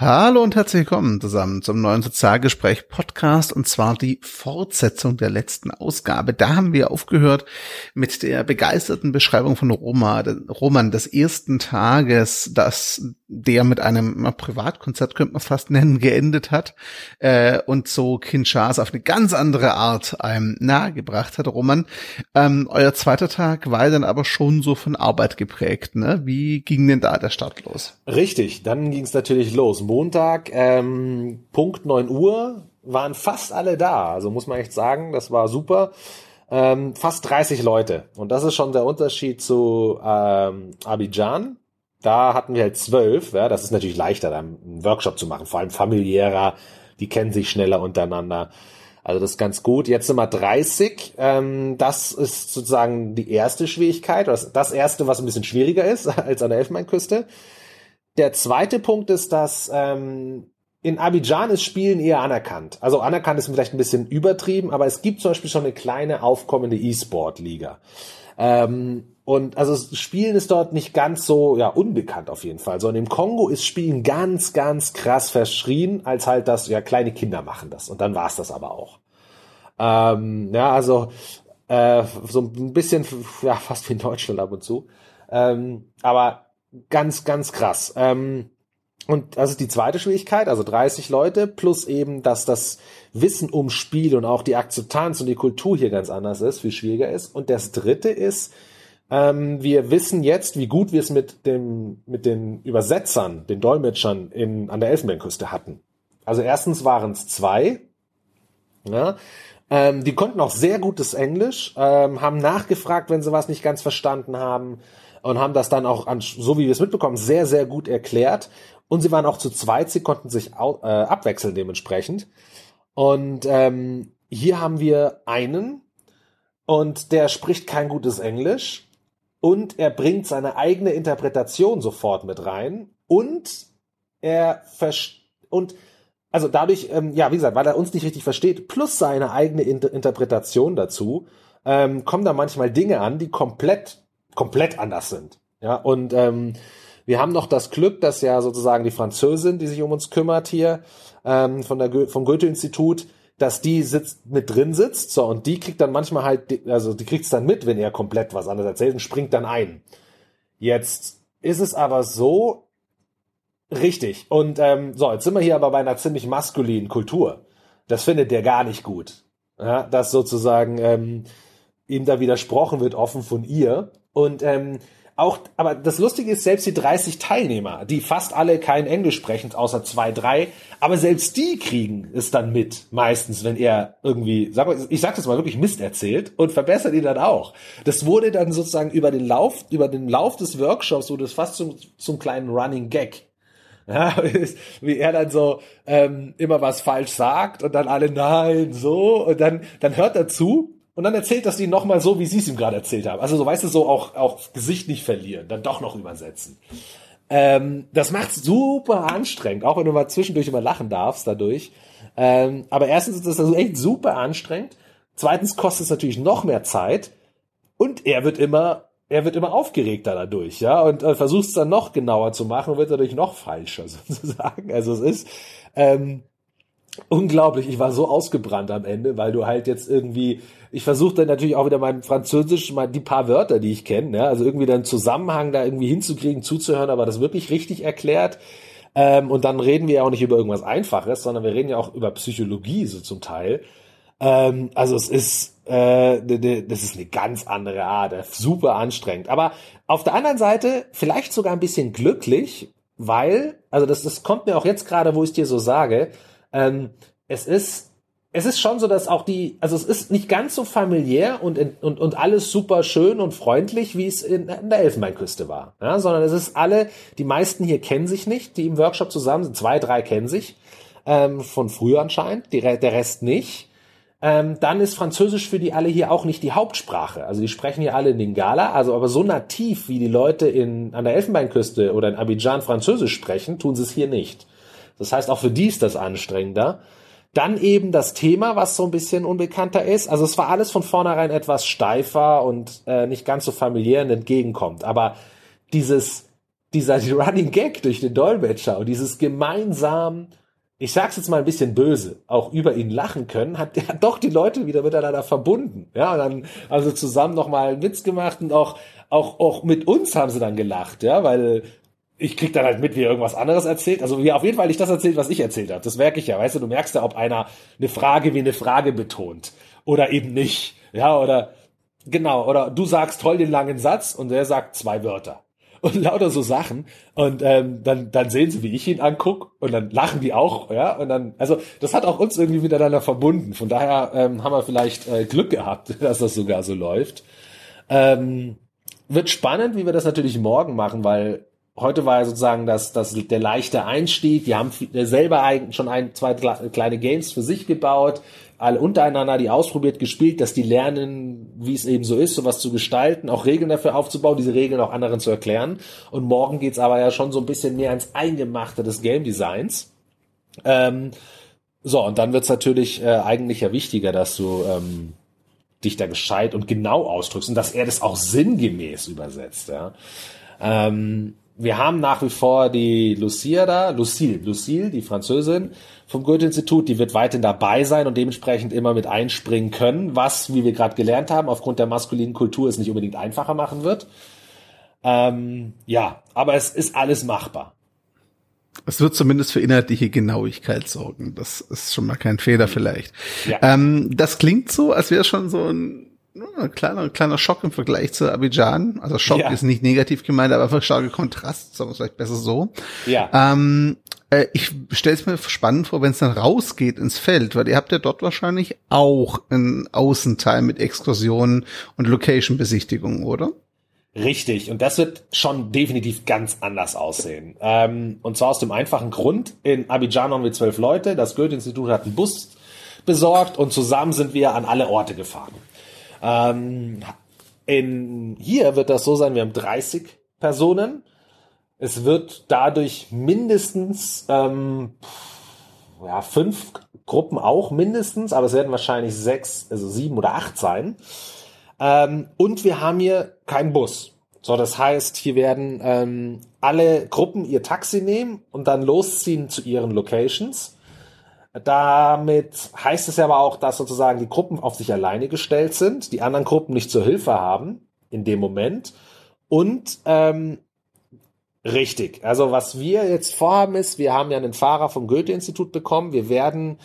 Hallo und herzlich willkommen zusammen zum neuen Sozialgespräch Podcast und zwar die Fortsetzung der letzten Ausgabe. Da haben wir aufgehört mit der begeisterten Beschreibung von Roma, Roman des ersten Tages, das der mit einem Privatkonzert könnte man fast nennen geendet hat äh, und so Kinshasa auf eine ganz andere Art einem nahegebracht hat. Roman, ähm, euer zweiter Tag war dann aber schon so von Arbeit geprägt. Ne? Wie ging denn da der Start los? Richtig, dann ging es natürlich los Montag, ähm, Punkt 9 Uhr, waren fast alle da. Also muss man echt sagen, das war super. Ähm, fast 30 Leute. Und das ist schon der Unterschied zu ähm, Abidjan. Da hatten wir halt zwölf. Ja, das ist natürlich leichter, dann einen Workshop zu machen. Vor allem familiärer. Die kennen sich schneller untereinander. Also das ist ganz gut. Jetzt sind wir 30. Ähm, das ist sozusagen die erste Schwierigkeit. Das, das erste, was ein bisschen schwieriger ist als an der Elfenbeinküste. Der zweite Punkt ist, dass ähm, in Abidjan ist Spielen eher anerkannt. Also anerkannt ist vielleicht ein bisschen übertrieben, aber es gibt zum Beispiel schon eine kleine aufkommende E-Sport-Liga. Ähm, und also Spielen ist dort nicht ganz so ja unbekannt auf jeden Fall, sondern im Kongo ist Spielen ganz, ganz krass verschrien, als halt das ja kleine Kinder machen das und dann war's das aber auch. Ähm, ja, also äh, so ein bisschen ja fast wie in Deutschland ab und zu. Ähm, aber ganz, ganz krass. Ähm, und das ist die zweite Schwierigkeit, also 30 Leute, plus eben, dass das Wissen um Spiel und auch die Akzeptanz und die Kultur hier ganz anders ist, viel schwieriger ist. Und das dritte ist, ähm, wir wissen jetzt, wie gut wir es mit dem, mit den Übersetzern, den Dolmetschern in, an der Elfenbeinküste hatten. Also erstens waren es zwei, ja, ähm, die konnten auch sehr gutes Englisch, ähm, haben nachgefragt, wenn sie was nicht ganz verstanden haben und haben das dann auch, an, so wie wir es mitbekommen, sehr, sehr gut erklärt. Und sie waren auch zu zweit, sie konnten sich äh, abwechseln dementsprechend. Und ähm, hier haben wir einen und der spricht kein gutes Englisch und er bringt seine eigene Interpretation sofort mit rein und er und also dadurch, ähm, ja, wie gesagt, weil er uns nicht richtig versteht, plus seine eigene Inter Interpretation dazu, ähm, kommen da manchmal Dinge an, die komplett komplett anders sind. Ja, und ähm, wir haben noch das Glück, dass ja sozusagen die Französin, die sich um uns kümmert hier, ähm, von der Go vom Goethe-Institut, dass die sitzt, mit drin sitzt, so, und die kriegt dann manchmal halt, also die kriegt's dann mit, wenn er komplett was anderes erzählt und springt dann ein. Jetzt ist es aber so, richtig, und ähm, so, jetzt sind wir hier aber bei einer ziemlich maskulinen Kultur. Das findet der gar nicht gut. Ja, dass sozusagen ähm, ihm da widersprochen wird, offen von ihr. Und ähm, auch, aber das Lustige ist, selbst die 30 Teilnehmer, die fast alle kein Englisch sprechen, außer zwei, drei, aber selbst die kriegen es dann mit, meistens, wenn er irgendwie, sag, ich sag das mal wirklich Mist erzählt und verbessert ihn dann auch. Das wurde dann sozusagen über den Lauf, über den Lauf des Workshops wurde es fast zum, zum kleinen Running Gag. Ja, wie er dann so ähm, immer was falsch sagt und dann alle nein, so und dann dann hört er zu und dann erzählt das ihnen nochmal so, wie sie es ihm gerade erzählt haben. Also so, weißt du, so auch, auch Gesicht nicht verlieren, dann doch noch übersetzen. Ähm, das macht super anstrengend, auch wenn du mal zwischendurch immer lachen darfst dadurch. Ähm, aber erstens ist das also echt super anstrengend. Zweitens kostet es natürlich noch mehr Zeit. Und er wird immer, er wird immer aufgeregter dadurch, ja, und äh, versucht es dann noch genauer zu machen und wird dadurch noch falscher sozusagen. Also es ist, ähm, unglaublich. Ich war so ausgebrannt am Ende, weil du halt jetzt irgendwie, ich versuche dann natürlich auch wieder mein Französisch, mal die paar Wörter, die ich kenne, ne? also irgendwie dann Zusammenhang da irgendwie hinzukriegen, zuzuhören, aber das wirklich richtig erklärt. Ähm, und dann reden wir ja auch nicht über irgendwas Einfaches, sondern wir reden ja auch über Psychologie so zum Teil. Ähm, also es ist, äh, das ist eine ganz andere Art, super anstrengend. Aber auf der anderen Seite vielleicht sogar ein bisschen glücklich, weil, also das, das kommt mir auch jetzt gerade, wo ich dir so sage, ähm, es ist es ist schon so, dass auch die, also es ist nicht ganz so familiär und, und, und alles super schön und freundlich, wie es in, in der Elfenbeinküste war. Ja, sondern es ist alle, die meisten hier kennen sich nicht, die im Workshop zusammen sind, zwei, drei kennen sich, ähm, von früher anscheinend, die, der Rest nicht. Ähm, dann ist Französisch für die alle hier auch nicht die Hauptsprache. Also die sprechen hier alle in Lingala, also aber so nativ, wie die Leute in, an der Elfenbeinküste oder in Abidjan Französisch sprechen, tun sie es hier nicht. Das heißt, auch für die ist das anstrengender. Dann eben das Thema, was so ein bisschen unbekannter ist. Also es war alles von vornherein etwas steifer und äh, nicht ganz so familiär und entgegenkommt. Aber dieses dieser Running Gag durch den Dolmetscher und dieses gemeinsam, ich sag's jetzt mal ein bisschen böse, auch über ihn lachen können, hat ja doch die Leute wieder miteinander verbunden. Ja, und dann also zusammen nochmal einen Witz gemacht und auch, auch, auch mit uns haben sie dann gelacht, ja, weil ich krieg dann halt mit, wie er irgendwas anderes erzählt. Also wie auf jeden Fall nicht das erzählt, was ich erzählt habe. Das merke ich ja. Weißt du, du merkst ja, ob einer eine Frage wie eine Frage betont oder eben nicht. Ja, oder genau, oder du sagst toll den langen Satz und der sagt zwei Wörter. Und lauter so Sachen. Und ähm, dann, dann sehen sie, wie ich ihn anguck und dann lachen die auch, ja. Und dann, also das hat auch uns irgendwie miteinander verbunden. Von daher ähm, haben wir vielleicht äh, Glück gehabt, dass das sogar so läuft. Ähm, wird spannend, wie wir das natürlich morgen machen, weil heute war ja sozusagen das, das, der leichte Einstieg. Die haben selber eigentlich schon ein, zwei kleine Games für sich gebaut, alle untereinander die ausprobiert, gespielt, dass die lernen, wie es eben so ist, sowas zu gestalten, auch Regeln dafür aufzubauen, diese Regeln auch anderen zu erklären. Und morgen geht's aber ja schon so ein bisschen mehr ins Eingemachte des Game Designs. Ähm, so, und dann wird's natürlich äh, eigentlich ja wichtiger, dass du ähm, dich da gescheit und genau ausdrückst und dass er das auch sinngemäß übersetzt. Ja. Ähm, wir haben nach wie vor die Lucia da, Lucille, Lucille, die Französin vom Goethe-Institut, die wird weiterhin dabei sein und dementsprechend immer mit einspringen können, was, wie wir gerade gelernt haben, aufgrund der maskulinen Kultur es nicht unbedingt einfacher machen wird. Ähm, ja, aber es ist alles machbar. Es wird zumindest für inhaltliche Genauigkeit sorgen. Das ist schon mal kein Fehler vielleicht. Ja. Ähm, das klingt so, als wäre schon so ein ein kleiner, kleiner Schock im Vergleich zu Abidjan. Also Schock ja. ist nicht negativ gemeint, aber einfach starker Kontrast, sagen wir es vielleicht besser so. Ja. Ähm, äh, ich stelle es mir spannend vor, wenn es dann rausgeht ins Feld, weil ihr habt ja dort wahrscheinlich auch einen Außenteil mit Exkursionen und Location-Besichtigungen, oder? Richtig, und das wird schon definitiv ganz anders aussehen. Ähm, und zwar aus dem einfachen Grund, in Abidjan haben wir zwölf Leute, das Goethe-Institut hat einen Bus besorgt und zusammen sind wir an alle Orte gefahren. Ähm, in, hier wird das so sein, wir haben 30 Personen. Es wird dadurch mindestens ähm, ja, fünf Gruppen auch mindestens, aber es werden wahrscheinlich sechs, also sieben oder acht sein. Ähm, und wir haben hier keinen Bus. So, das heißt, hier werden ähm, alle Gruppen ihr Taxi nehmen und dann losziehen zu ihren Locations. Damit heißt es ja aber auch, dass sozusagen die Gruppen auf sich alleine gestellt sind, die anderen Gruppen nicht zur Hilfe haben in dem Moment. Und ähm, richtig, also was wir jetzt vorhaben ist, wir haben ja einen Fahrer vom Goethe-Institut bekommen. Wir werden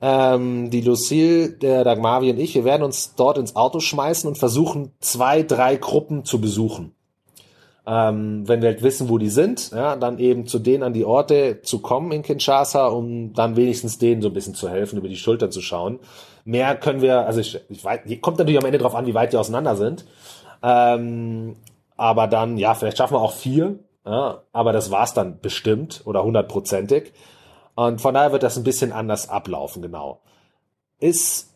ähm, die Lucille, der Dagmavi und ich, wir werden uns dort ins Auto schmeißen und versuchen, zwei, drei Gruppen zu besuchen ähm, wenn wir halt wissen, wo die sind, ja, dann eben zu denen an die Orte zu kommen in Kinshasa, um dann wenigstens denen so ein bisschen zu helfen, über die Schulter zu schauen. Mehr können wir, also ich, ich weiß, kommt natürlich am Ende drauf an, wie weit die auseinander sind. Ähm, aber dann, ja, vielleicht schaffen wir auch vier, ja, aber das war's dann bestimmt oder hundertprozentig. Und von daher wird das ein bisschen anders ablaufen, genau. Ist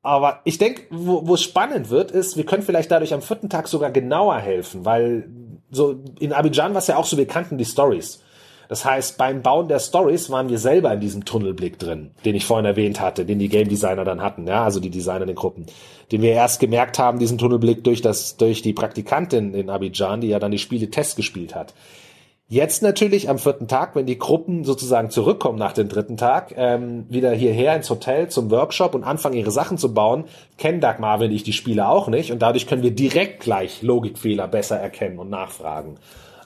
aber ich denke, wo es spannend wird, ist, wir können vielleicht dadurch am vierten Tag sogar genauer helfen, weil so in Abidjan war es ja auch so, wir kannten die Stories. Das heißt, beim Bauen der Stories waren wir selber in diesem Tunnelblick drin, den ich vorhin erwähnt hatte, den die Game Designer dann hatten, ja, also die Designer in den Gruppen, den wir erst gemerkt haben, diesen Tunnelblick durch das, durch die Praktikantin in Abidjan, die ja dann die Spiele Test gespielt hat. Jetzt natürlich am vierten Tag, wenn die Gruppen sozusagen zurückkommen nach dem dritten Tag, ähm, wieder hierher ins Hotel zum Workshop und anfangen ihre Sachen zu bauen, kennen Dagmar wenn ich die Spiele auch nicht und dadurch können wir direkt gleich Logikfehler besser erkennen und nachfragen.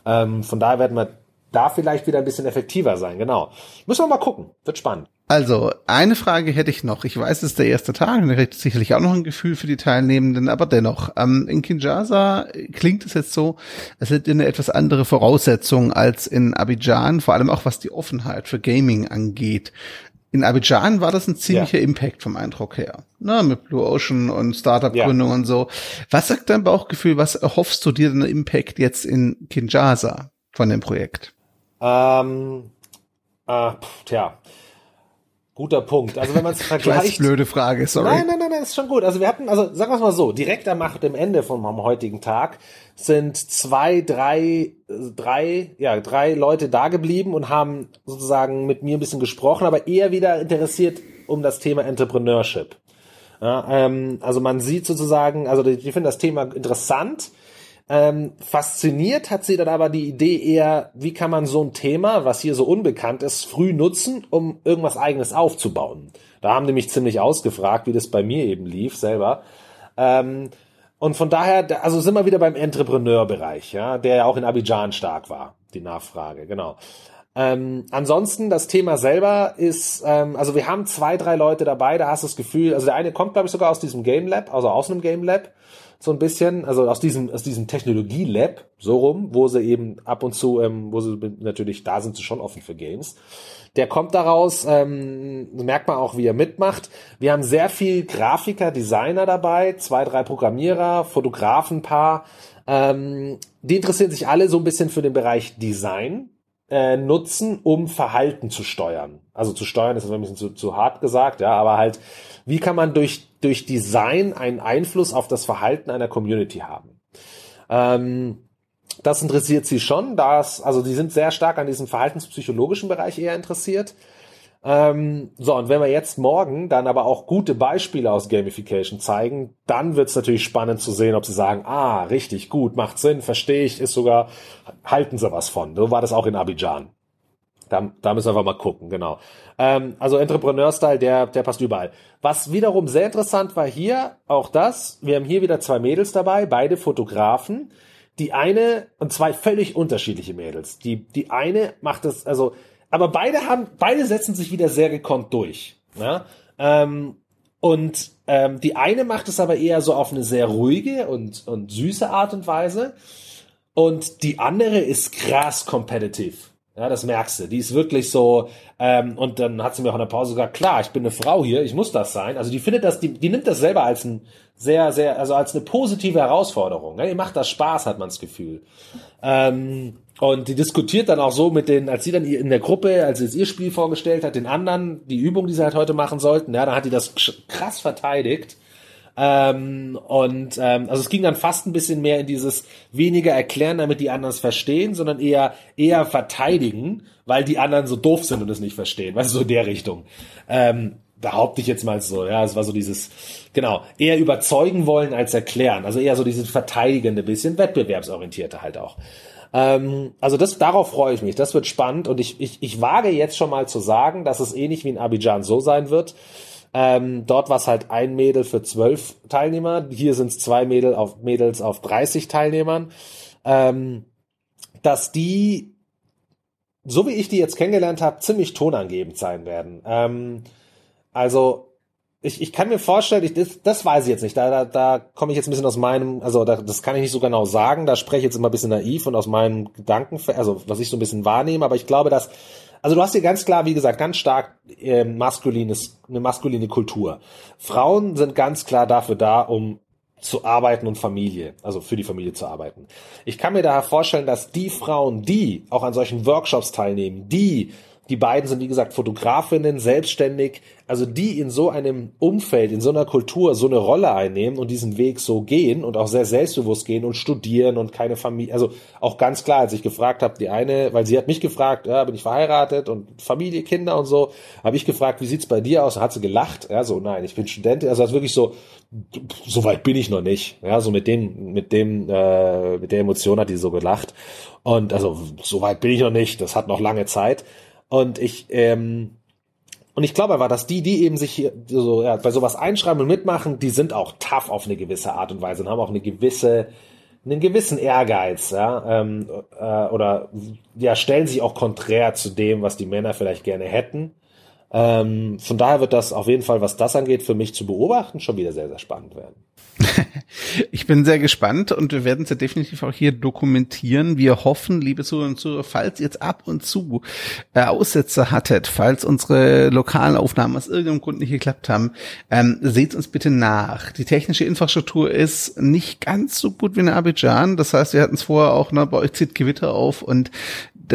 Ähm, von daher werden wir da vielleicht wieder ein bisschen effektiver sein, genau. Müssen wir mal gucken, wird spannend. Also, eine Frage hätte ich noch. Ich weiß, es ist der erste Tag und er hat sicherlich auch noch ein Gefühl für die Teilnehmenden, aber dennoch, ähm, in Kinshasa klingt es jetzt so, es hätte eine etwas andere Voraussetzung als in Abidjan, vor allem auch was die Offenheit für Gaming angeht. In Abidjan war das ein ziemlicher ja. Impact vom Eindruck her. Na, mit Blue Ocean und Startup-Gründung ja. und so. Was sagt dein Bauchgefühl, was erhoffst du dir denn Impact jetzt in Kinshasa von dem Projekt? Ähm, äh, tja, Guter Punkt. Also wenn man es vergleicht. Weiß, blöde Frage, sorry. Nein, nein, nein, nein, ist schon gut. Also wir hatten, also sagen wir es mal so, direkt am, dem Ende vom heutigen Tag sind zwei, drei, drei, ja, drei Leute da geblieben und haben sozusagen mit mir ein bisschen gesprochen, aber eher wieder interessiert um das Thema Entrepreneurship. Ja, ähm, also man sieht sozusagen, also ich finde das Thema interessant Ähm, fasziniert hat sie dann aber die Idee eher, wie kann man so ein Thema, was hier so unbekannt ist, früh nutzen, um irgendwas eigenes aufzubauen. Da haben die mich ziemlich ausgefragt, wie das bei mir eben lief selber. Ähm, und von daher, also sind wir wieder beim Entrepreneur-Bereich, ja, der ja auch in Abidjan stark war, die Nachfrage, genau. Ähm, ansonsten, das Thema selber ist, ähm, also wir haben zwei, drei Leute dabei, da hast du das Gefühl, also der eine kommt, glaube ich, sogar aus diesem Game Lab, also aus einem Game Lab, so ein bisschen, also aus diesem, aus diesem Technologie-Lab, so rum, wo sie eben ab und zu, ähm, wo sie natürlich, da sind sie schon offen für Games. Der kommt daraus, ähm, merkt man auch, wie er mitmacht. Wir haben sehr viel Grafiker, Designer dabei, zwei, drei Programmierer, Fotografen, paar. Ähm, die interessieren sich alle so ein bisschen für den Bereich Design äh, nutzen, um Verhalten zu steuern. Also zu steuern ist ein bisschen zu, zu hart gesagt, ja, aber halt, wie kann man durch, durch Design einen Einfluss auf das Verhalten einer Community haben? Ähm, das interessiert sie schon, das, also die sind sehr stark an diesem verhaltenspsychologischen Bereich eher interessiert. Ähm, so, und wenn wir jetzt morgen dann aber auch gute Beispiele aus Gamification zeigen, dann wird es natürlich spannend zu sehen, ob sie sagen, ah, richtig, gut, macht Sinn, verstehe ich, ist sogar, halten sie was von. So war das auch in Abidjan. Da, da müssen wir einfach mal gucken, genau. Ähm, also Entrepreneur-Style, der, der passt überall. Was wiederum sehr interessant war hier, auch das, wir haben hier wieder zwei Mädels dabei, beide Fotografen. Die eine, und zwei völlig unterschiedliche Mädels. Die, die eine macht das, also aber beide haben, beide setzen sich wieder sehr gekonnt durch. Ja? Ähm, und ähm, die eine macht es aber eher so auf eine sehr ruhige und, und süße Art und Weise. Und die andere ist krass competitive. Ja, das merkst du. Die ist wirklich so, ähm, und dann hat sie mir auch in der Pause gesagt, klar, ich bin eine Frau hier, ich muss das sein. Also die findet das, die, die nimmt das selber als ein sehr, sehr, also als eine positive Herausforderung. Ja, ihr macht das Spaß, hat man das Gefühl. Ähm, und die diskutiert dann auch so mit den, als sie dann in der Gruppe, als sie jetzt ihr Spiel vorgestellt hat, den anderen, die Übung, die sie halt heute machen sollten, ja, dann hat die das krass verteidigt. Ähm, und ähm, also es ging dann fast ein bisschen mehr in dieses weniger erklären, damit die anderen es verstehen, sondern eher eher verteidigen, weil die anderen so doof sind und es nicht verstehen. Weißt du, so in der Richtung. Ähm, behaupte ich jetzt mal so, ja, es war so dieses, genau, eher überzeugen wollen als erklären, also eher so dieses verteidigende bisschen, wettbewerbsorientierte halt auch. Ähm, also das, darauf freue ich mich. Das wird spannend und ich, ich, ich wage jetzt schon mal zu sagen, dass es ähnlich wie in Abidjan so sein wird. Ähm, dort war es halt ein Mädel für zwölf Teilnehmer. Hier sind es zwei Mädel auf, Mädels auf 30 Teilnehmern. Ähm, dass die, so wie ich die jetzt kennengelernt habe, ziemlich tonangebend sein werden. Ähm, also ich, ich kann mir vorstellen, ich, das, das weiß ich jetzt nicht. Da, da, da komme ich jetzt ein bisschen aus meinem, also da, das kann ich nicht so genau sagen. Da spreche ich jetzt immer ein bisschen naiv und aus meinen Gedanken, also was ich so ein bisschen wahrnehme. Aber ich glaube, dass, also du hast hier ganz klar, wie gesagt, ganz stark äh, maskulines, eine maskuline Kultur. Frauen sind ganz klar dafür da, um zu arbeiten und Familie, also für die Familie zu arbeiten. Ich kann mir daher vorstellen, dass die Frauen, die auch an solchen Workshops teilnehmen, die die beiden sind, wie gesagt, Fotografinnen, selbstständig, also die in so einem Umfeld, in so einer Kultur so eine Rolle einnehmen und diesen Weg so gehen und auch sehr selbstbewusst gehen und studieren und keine Familie, also auch ganz klar, als ich gefragt habe, die eine, weil sie hat mich gefragt, ja, bin ich verheiratet und Familie, Kinder und so, habe ich gefragt, wie sieht's bei dir aus? Und hat sie gelacht, ja, so, nein, ich bin Studentin, also das ist wirklich so, so weit bin ich noch nicht, ja, so mit dem, mit dem, äh, mit der Emotion hat die so gelacht. Und also so weit bin ich noch nicht, das hat noch lange Zeit und ich, ähm, und ich glaube aber, dass die, die eben sich hier so, ja, bei sowas einschreiben und mitmachen, die sind auch tough auf eine gewisse Art und Weise und haben auch eine gewisse, einen gewissen Ehrgeiz, ja, ähm, äh, oder ja, stellen sich auch konträr zu dem, was die Männer vielleicht gerne hätten. Ähm, von daher wird das auf jeden Fall, was das angeht, für mich zu beobachten, schon wieder sehr, sehr spannend werden. ich bin sehr gespannt und wir werden es ja definitiv auch hier dokumentieren. Wir hoffen, liebe Zuhörer und Zuhörer, falls ihr jetzt ab und zu äh, Aussätze hattet, falls unsere lokalen Aufnahmen aus irgendeinem Grund nicht geklappt haben, ähm, seht uns bitte nach. Die technische Infrastruktur ist nicht ganz so gut wie in Abidjan. Das heißt, wir hatten es vorher auch, ne, bei euch zieht Gewitter auf und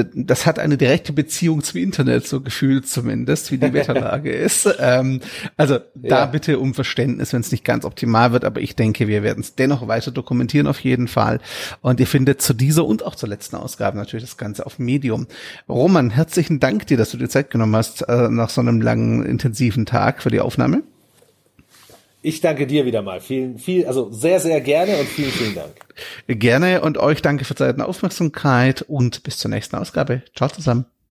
das hat eine direkte Beziehung zum Internet, so gefühlt zumindest, wie die Wetterlage ist. Ähm, also da ja. bitte um Verständnis, wenn es nicht ganz optimal wird, aber ich denke, wir werden es dennoch weiter dokumentieren auf jeden Fall. Und ihr findet zu dieser und auch zur letzten Ausgabe natürlich das Ganze auf Medium. Roman, herzlichen Dank dir, dass du dir Zeit genommen hast äh, nach so einem langen, intensiven Tag für die Aufnahme. Ich danke dir wieder mal. Vielen, viel, also sehr, sehr gerne und vielen, vielen Dank. Gerne und euch danke für und Aufmerksamkeit und bis zur nächsten Ausgabe. Ciao zusammen.